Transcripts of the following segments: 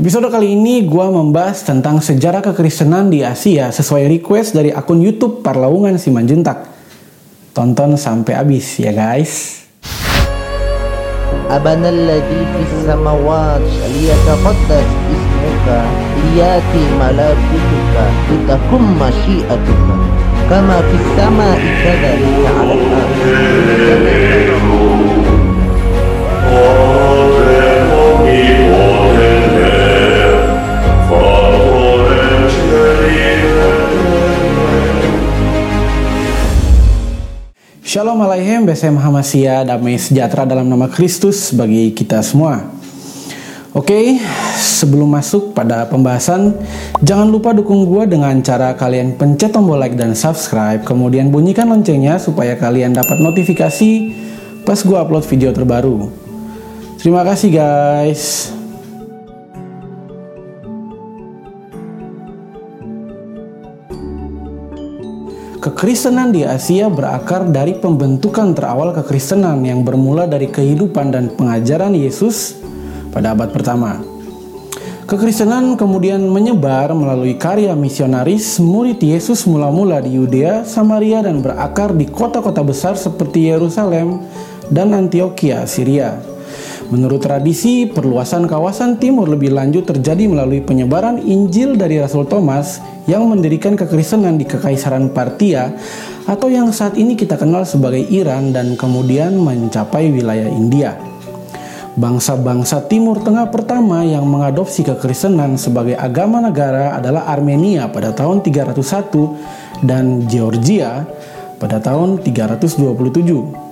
Episode kali ini gue membahas tentang sejarah kekristenan di Asia sesuai request dari akun YouTube Parlaungan Simanjuntak. Tonton sampai habis ya guys. أبنا الذي في السماوات ليتقدس اسمك ليأتي ملكوتك لتكن مشيئتك كما في السماء كذلك على الأرض BSM Hamasia, damai sejahtera dalam nama Kristus bagi kita semua. Oke, sebelum masuk pada pembahasan, jangan lupa dukung gue dengan cara kalian pencet tombol like dan subscribe, kemudian bunyikan loncengnya supaya kalian dapat notifikasi pas gue upload video terbaru. Terima kasih guys. Kekristenan di Asia berakar dari pembentukan terawal kekristenan yang bermula dari kehidupan dan pengajaran Yesus pada abad pertama. Kekristenan kemudian menyebar melalui karya misionaris murid Yesus mula-mula di Yudea, Samaria dan berakar di kota-kota besar seperti Yerusalem dan Antioquia, Syria. Menurut tradisi, perluasan kawasan timur lebih lanjut terjadi melalui penyebaran Injil dari Rasul Thomas yang mendirikan kekristenan di Kekaisaran Partia atau yang saat ini kita kenal sebagai Iran dan kemudian mencapai wilayah India. Bangsa-bangsa Timur Tengah pertama yang mengadopsi kekristenan sebagai agama negara adalah Armenia pada tahun 301 dan Georgia pada tahun 327.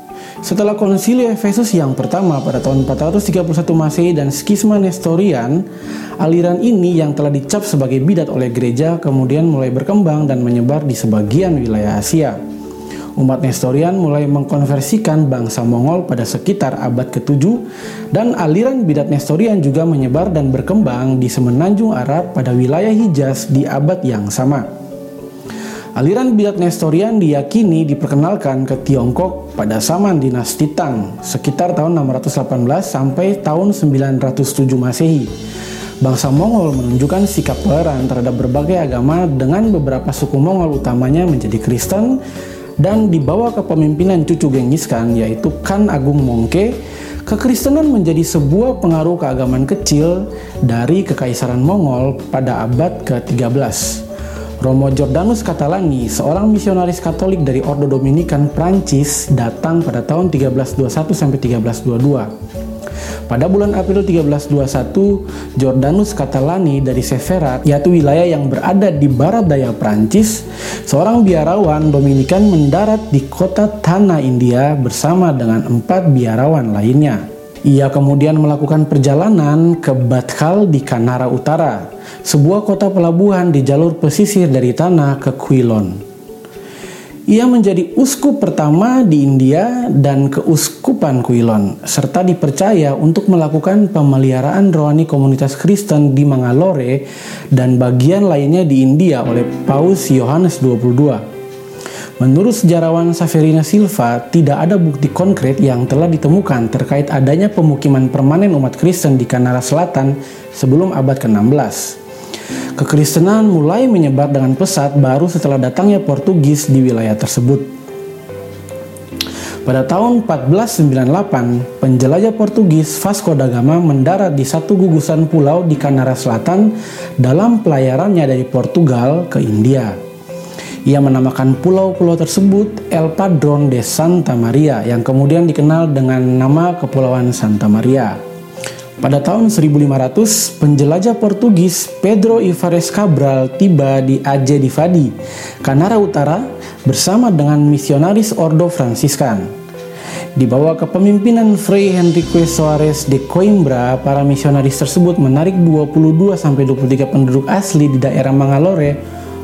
Setelah konsili Efesus yang pertama pada tahun 431 Masehi dan skisma Nestorian, aliran ini yang telah dicap sebagai bidat oleh gereja kemudian mulai berkembang dan menyebar di sebagian wilayah Asia. Umat Nestorian mulai mengkonversikan bangsa Mongol pada sekitar abad ke-7 dan aliran bidat Nestorian juga menyebar dan berkembang di semenanjung Arab pada wilayah Hijaz di abad yang sama. Aliran bidat Nestorian diyakini diperkenalkan ke Tiongkok pada zaman dinasti Tang sekitar tahun 618 sampai tahun 907 Masehi. Bangsa Mongol menunjukkan sikap toleran terhadap berbagai agama dengan beberapa suku Mongol utamanya menjadi Kristen dan dibawa ke pemimpinan cucu Genghis Khan yaitu Khan Agung Mongke Kekristenan menjadi sebuah pengaruh keagamaan kecil dari Kekaisaran Mongol pada abad ke-13. Romo Jordanus Catalani, seorang misionaris Katolik dari Ordo Dominikan Prancis, datang pada tahun 1321 sampai 1322. Pada bulan April 1321, Jordanus Catalani dari Severat, yaitu wilayah yang berada di barat daya Prancis, seorang biarawan Dominikan mendarat di kota Tanah India bersama dengan empat biarawan lainnya. Ia kemudian melakukan perjalanan ke Batkal di Kanara Utara, sebuah kota pelabuhan di jalur pesisir dari tanah ke Quilon. Ia menjadi uskup pertama di India dan keuskupan Quilon, serta dipercaya untuk melakukan pemeliharaan rohani komunitas Kristen di Mangalore dan bagian lainnya di India oleh Paus Yohanes 22. Menurut sejarawan Saverina Silva, tidak ada bukti konkret yang telah ditemukan terkait adanya pemukiman permanen umat Kristen di Kanara Selatan sebelum abad ke-16. Kekristenan mulai menyebar dengan pesat baru setelah datangnya Portugis di wilayah tersebut. Pada tahun 1498, penjelajah Portugis Vasco da Gama mendarat di satu gugusan pulau di Kanara Selatan dalam pelayarannya dari Portugal ke India. Ia menamakan pulau-pulau tersebut El Padron de Santa Maria yang kemudian dikenal dengan nama Kepulauan Santa Maria. Pada tahun 1500, penjelajah Portugis Pedro Ivares Cabral tiba di Aceh di Fadi, Kanara Utara bersama dengan misionaris Ordo Fransiskan. Di bawah kepemimpinan Frei Henrique Soares de Coimbra, para misionaris tersebut menarik 22-23 penduduk asli di daerah Mangalore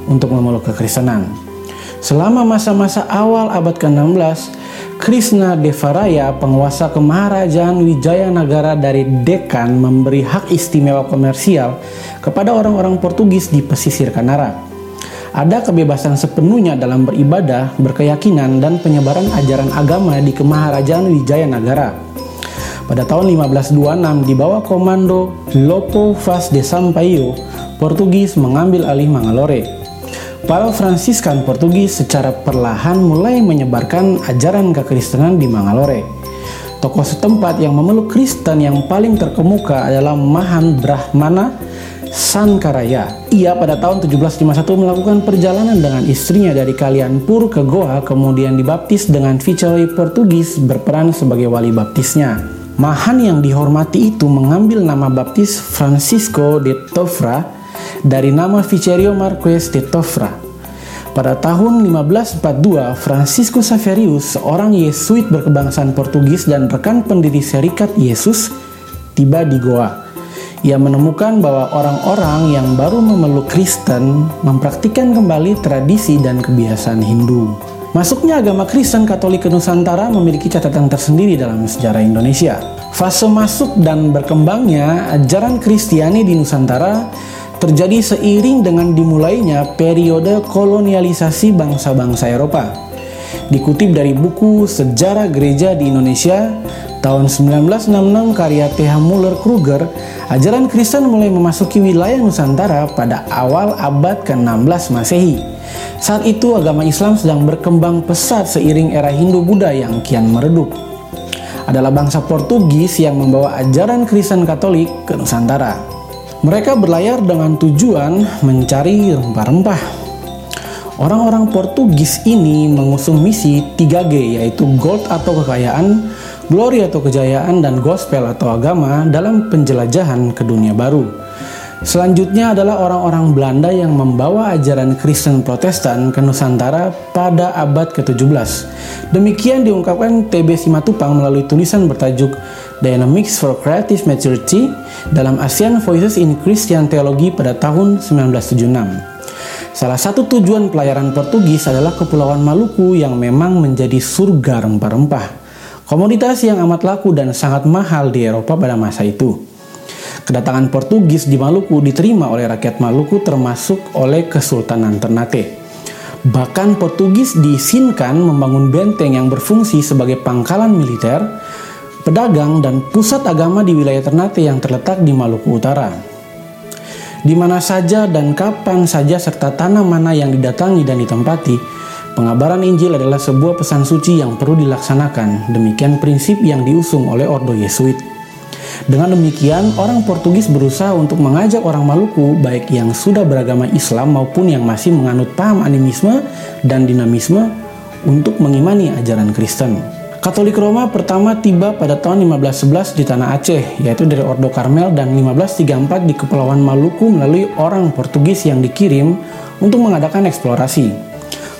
untuk memeluk kekristenan. Selama masa-masa awal abad ke-16, Krishna Devaraya, penguasa kemaharajaan Wijayanagara dari Dekan memberi hak istimewa komersial kepada orang-orang Portugis di pesisir Kanara. Ada kebebasan sepenuhnya dalam beribadah, berkeyakinan, dan penyebaran ajaran agama di kemaharajaan Wijayanagara. Pada tahun 1526 di bawah komando Lopo Vaz de Sampaio, Portugis mengambil alih Mangalore. Para Fransiskan Portugis secara perlahan mulai menyebarkan ajaran kekristenan di Mangalore. Tokoh setempat yang memeluk Kristen yang paling terkemuka adalah Mahan Brahmana Sankaraya. Ia pada tahun 1751 melakukan perjalanan dengan istrinya dari Kalianpur ke Goa kemudian dibaptis dengan Viceroy Portugis berperan sebagai wali baptisnya. Mahan yang dihormati itu mengambil nama baptis Francisco de Tofra dari nama Vicerio Marquez de Tofra. Pada tahun 1542, Francisco Saverius, seorang Yesuit berkebangsaan Portugis dan rekan pendiri Serikat Yesus, tiba di Goa. Ia menemukan bahwa orang-orang yang baru memeluk Kristen mempraktikkan kembali tradisi dan kebiasaan Hindu. Masuknya agama Kristen Katolik ke Nusantara memiliki catatan tersendiri dalam sejarah Indonesia. Fase masuk dan berkembangnya ajaran Kristiani di Nusantara terjadi seiring dengan dimulainya periode kolonialisasi bangsa-bangsa Eropa. Dikutip dari buku Sejarah Gereja di Indonesia tahun 1966 karya T.H. Muller Kruger, ajaran Kristen mulai memasuki wilayah Nusantara pada awal abad ke-16 Masehi. Saat itu agama Islam sedang berkembang pesat seiring era Hindu-Buddha yang kian meredup. Adalah bangsa Portugis yang membawa ajaran Kristen Katolik ke Nusantara. Mereka berlayar dengan tujuan mencari rempah-rempah. Orang-orang Portugis ini mengusung misi 3G yaitu gold atau kekayaan, glory atau kejayaan, dan gospel atau agama dalam penjelajahan ke dunia baru. Selanjutnya adalah orang-orang Belanda yang membawa ajaran Kristen Protestan ke Nusantara pada abad ke-17. Demikian diungkapkan TB Simatupang melalui tulisan bertajuk Dynamics for Creative Maturity dalam ASEAN Voices in Christian Theology pada tahun 1976. Salah satu tujuan pelayaran Portugis adalah Kepulauan Maluku yang memang menjadi surga rempah-rempah. Komoditas yang amat laku dan sangat mahal di Eropa pada masa itu. Kedatangan Portugis di Maluku diterima oleh rakyat Maluku termasuk oleh Kesultanan Ternate. Bahkan Portugis diizinkan membangun benteng yang berfungsi sebagai pangkalan militer, pedagang, dan pusat agama di wilayah Ternate yang terletak di Maluku Utara. Di mana saja dan kapan saja serta tanah mana yang didatangi dan ditempati, pengabaran Injil adalah sebuah pesan suci yang perlu dilaksanakan. Demikian prinsip yang diusung oleh Ordo Yesuit. Dengan demikian, orang Portugis berusaha untuk mengajak orang Maluku, baik yang sudah beragama Islam maupun yang masih menganut paham animisme dan dinamisme, untuk mengimani ajaran Kristen. Katolik Roma pertama tiba pada tahun 1511 di tanah Aceh, yaitu dari Ordo Karmel dan 1534 di Kepulauan Maluku melalui orang Portugis yang dikirim untuk mengadakan eksplorasi.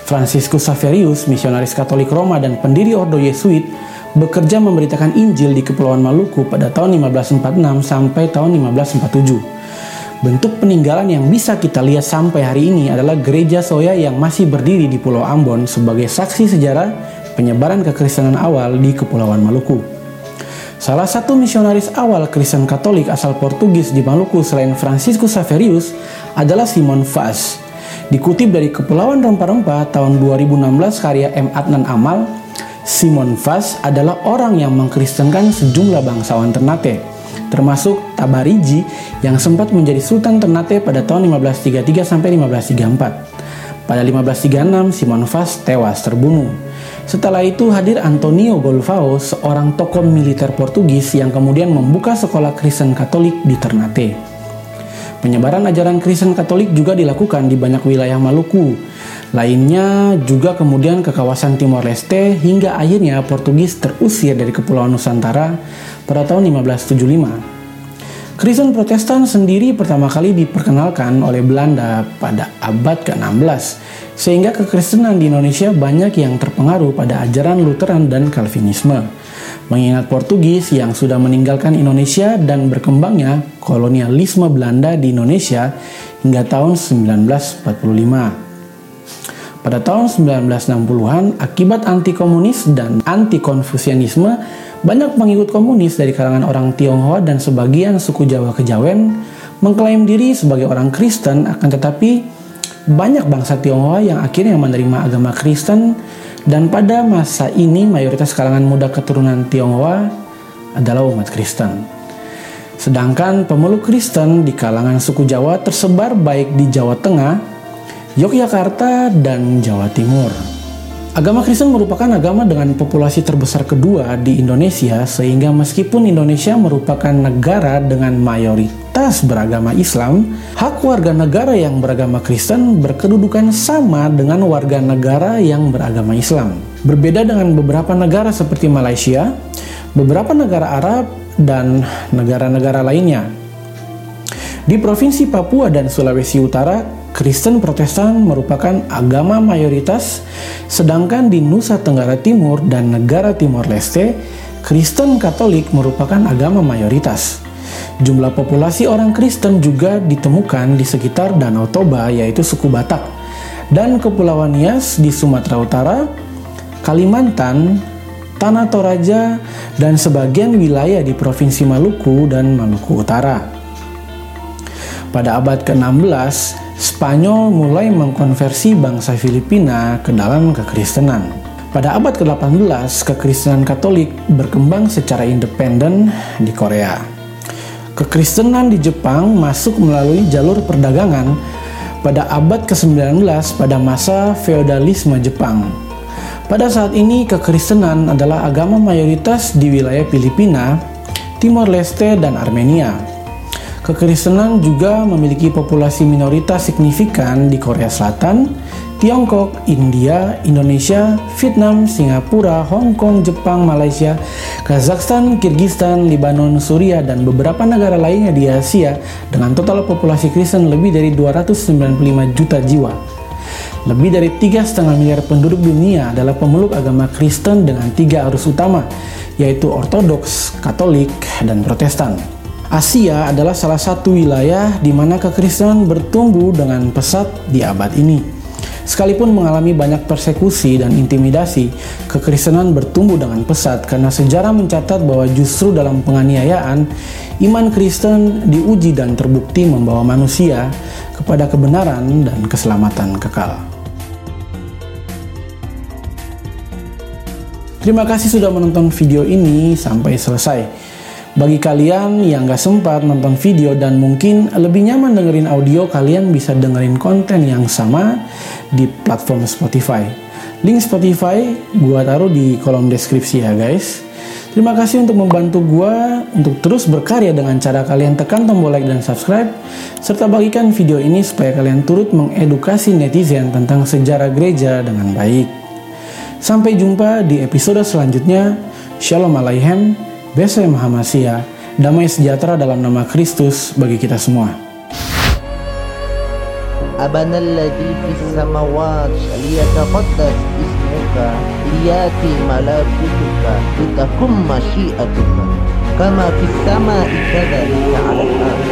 Franciscus Saverius, misionaris Katolik Roma dan pendiri Ordo Yesuit, bekerja memberitakan Injil di Kepulauan Maluku pada tahun 1546 sampai tahun 1547. Bentuk peninggalan yang bisa kita lihat sampai hari ini adalah gereja Soya yang masih berdiri di Pulau Ambon sebagai saksi sejarah penyebaran kekristenan awal di Kepulauan Maluku. Salah satu misionaris awal Kristen Katolik asal Portugis di Maluku selain Franciscus Saverius adalah Simon Vaz. Dikutip dari Kepulauan Rempah-Rempah tahun 2016 karya M. Adnan Amal, Simon Vaz adalah orang yang mengkristenkan sejumlah bangsawan Ternate, termasuk Tabariji yang sempat menjadi Sultan Ternate pada tahun 1533 sampai 1534. Pada 1536, Simon Vaz tewas terbunuh. Setelah itu hadir Antonio Golfao, seorang tokoh militer Portugis yang kemudian membuka sekolah Kristen Katolik di Ternate. Penyebaran ajaran Kristen Katolik juga dilakukan di banyak wilayah Maluku, Lainnya juga kemudian ke kawasan Timor Leste hingga akhirnya Portugis terusir dari Kepulauan Nusantara pada tahun 1575. Kristen Protestan sendiri pertama kali diperkenalkan oleh Belanda pada abad ke-16, sehingga kekristenan di Indonesia banyak yang terpengaruh pada ajaran Lutheran dan Calvinisme. Mengingat Portugis yang sudah meninggalkan Indonesia dan berkembangnya kolonialisme Belanda di Indonesia hingga tahun 1945. Pada tahun 1960-an, akibat anti-komunis dan anti-konfusianisme, banyak pengikut komunis dari kalangan orang Tionghoa dan sebagian suku Jawa Kejawen mengklaim diri sebagai orang Kristen, akan tetapi banyak bangsa Tionghoa yang akhirnya menerima agama Kristen dan pada masa ini mayoritas kalangan muda keturunan Tionghoa adalah umat Kristen. Sedangkan pemeluk Kristen di kalangan suku Jawa tersebar baik di Jawa Tengah, Yogyakarta, dan Jawa Timur. Agama Kristen merupakan agama dengan populasi terbesar kedua di Indonesia, sehingga meskipun Indonesia merupakan negara dengan mayoritas beragama Islam, hak warga negara yang beragama Kristen berkedudukan sama dengan warga negara yang beragama Islam. Berbeda dengan beberapa negara seperti Malaysia, beberapa negara Arab, dan negara-negara lainnya. Di Provinsi Papua dan Sulawesi Utara, Kristen Protestan merupakan agama mayoritas, sedangkan di Nusa Tenggara Timur dan negara Timor Leste, Kristen Katolik merupakan agama mayoritas. Jumlah populasi orang Kristen juga ditemukan di sekitar Danau Toba, yaitu suku Batak, dan Kepulauan Nias di Sumatera Utara, Kalimantan, Tanah Toraja, dan sebagian wilayah di Provinsi Maluku dan Maluku Utara. Pada abad ke-16, Spanyol mulai mengkonversi bangsa Filipina ke dalam kekristenan. Pada abad ke-18, kekristenan Katolik berkembang secara independen di Korea. Kekristenan di Jepang masuk melalui jalur perdagangan pada abad ke-19 pada masa feodalisme Jepang. Pada saat ini, kekristenan adalah agama mayoritas di wilayah Filipina, Timor Leste, dan Armenia. Kekristenan juga memiliki populasi minoritas signifikan di Korea Selatan, Tiongkok, India, Indonesia, Vietnam, Singapura, Hong Kong, Jepang, Malaysia, Kazakhstan, Kirgistan, Lebanon, Suriah, dan beberapa negara lainnya di Asia dengan total populasi Kristen lebih dari 295 juta jiwa. Lebih dari 3,5 miliar penduduk dunia adalah pemeluk agama Kristen dengan tiga arus utama, yaitu Ortodoks, Katolik, dan Protestan. Asia adalah salah satu wilayah di mana kekristenan bertumbuh dengan pesat di abad ini. Sekalipun mengalami banyak persekusi dan intimidasi, kekristenan bertumbuh dengan pesat karena sejarah mencatat bahwa justru dalam penganiayaan, iman Kristen diuji dan terbukti membawa manusia kepada kebenaran dan keselamatan kekal. Terima kasih sudah menonton video ini sampai selesai. Bagi kalian yang gak sempat nonton video dan mungkin lebih nyaman dengerin audio, kalian bisa dengerin konten yang sama di platform Spotify. Link Spotify gua taruh di kolom deskripsi ya guys. Terima kasih untuk membantu gua untuk terus berkarya dengan cara kalian tekan tombol like dan subscribe serta bagikan video ini supaya kalian turut mengedukasi netizen tentang sejarah gereja dengan baik. Sampai jumpa di episode selanjutnya. Shalom Aleichem. BC Mahamasia, damai sejahtera dalam nama Kristus bagi kita semua. أبنا الذي في السماوات ليتقدس اسمك ليأتي ملكوتك لتكن مشيئتك كما في السماء كذلك على الأرض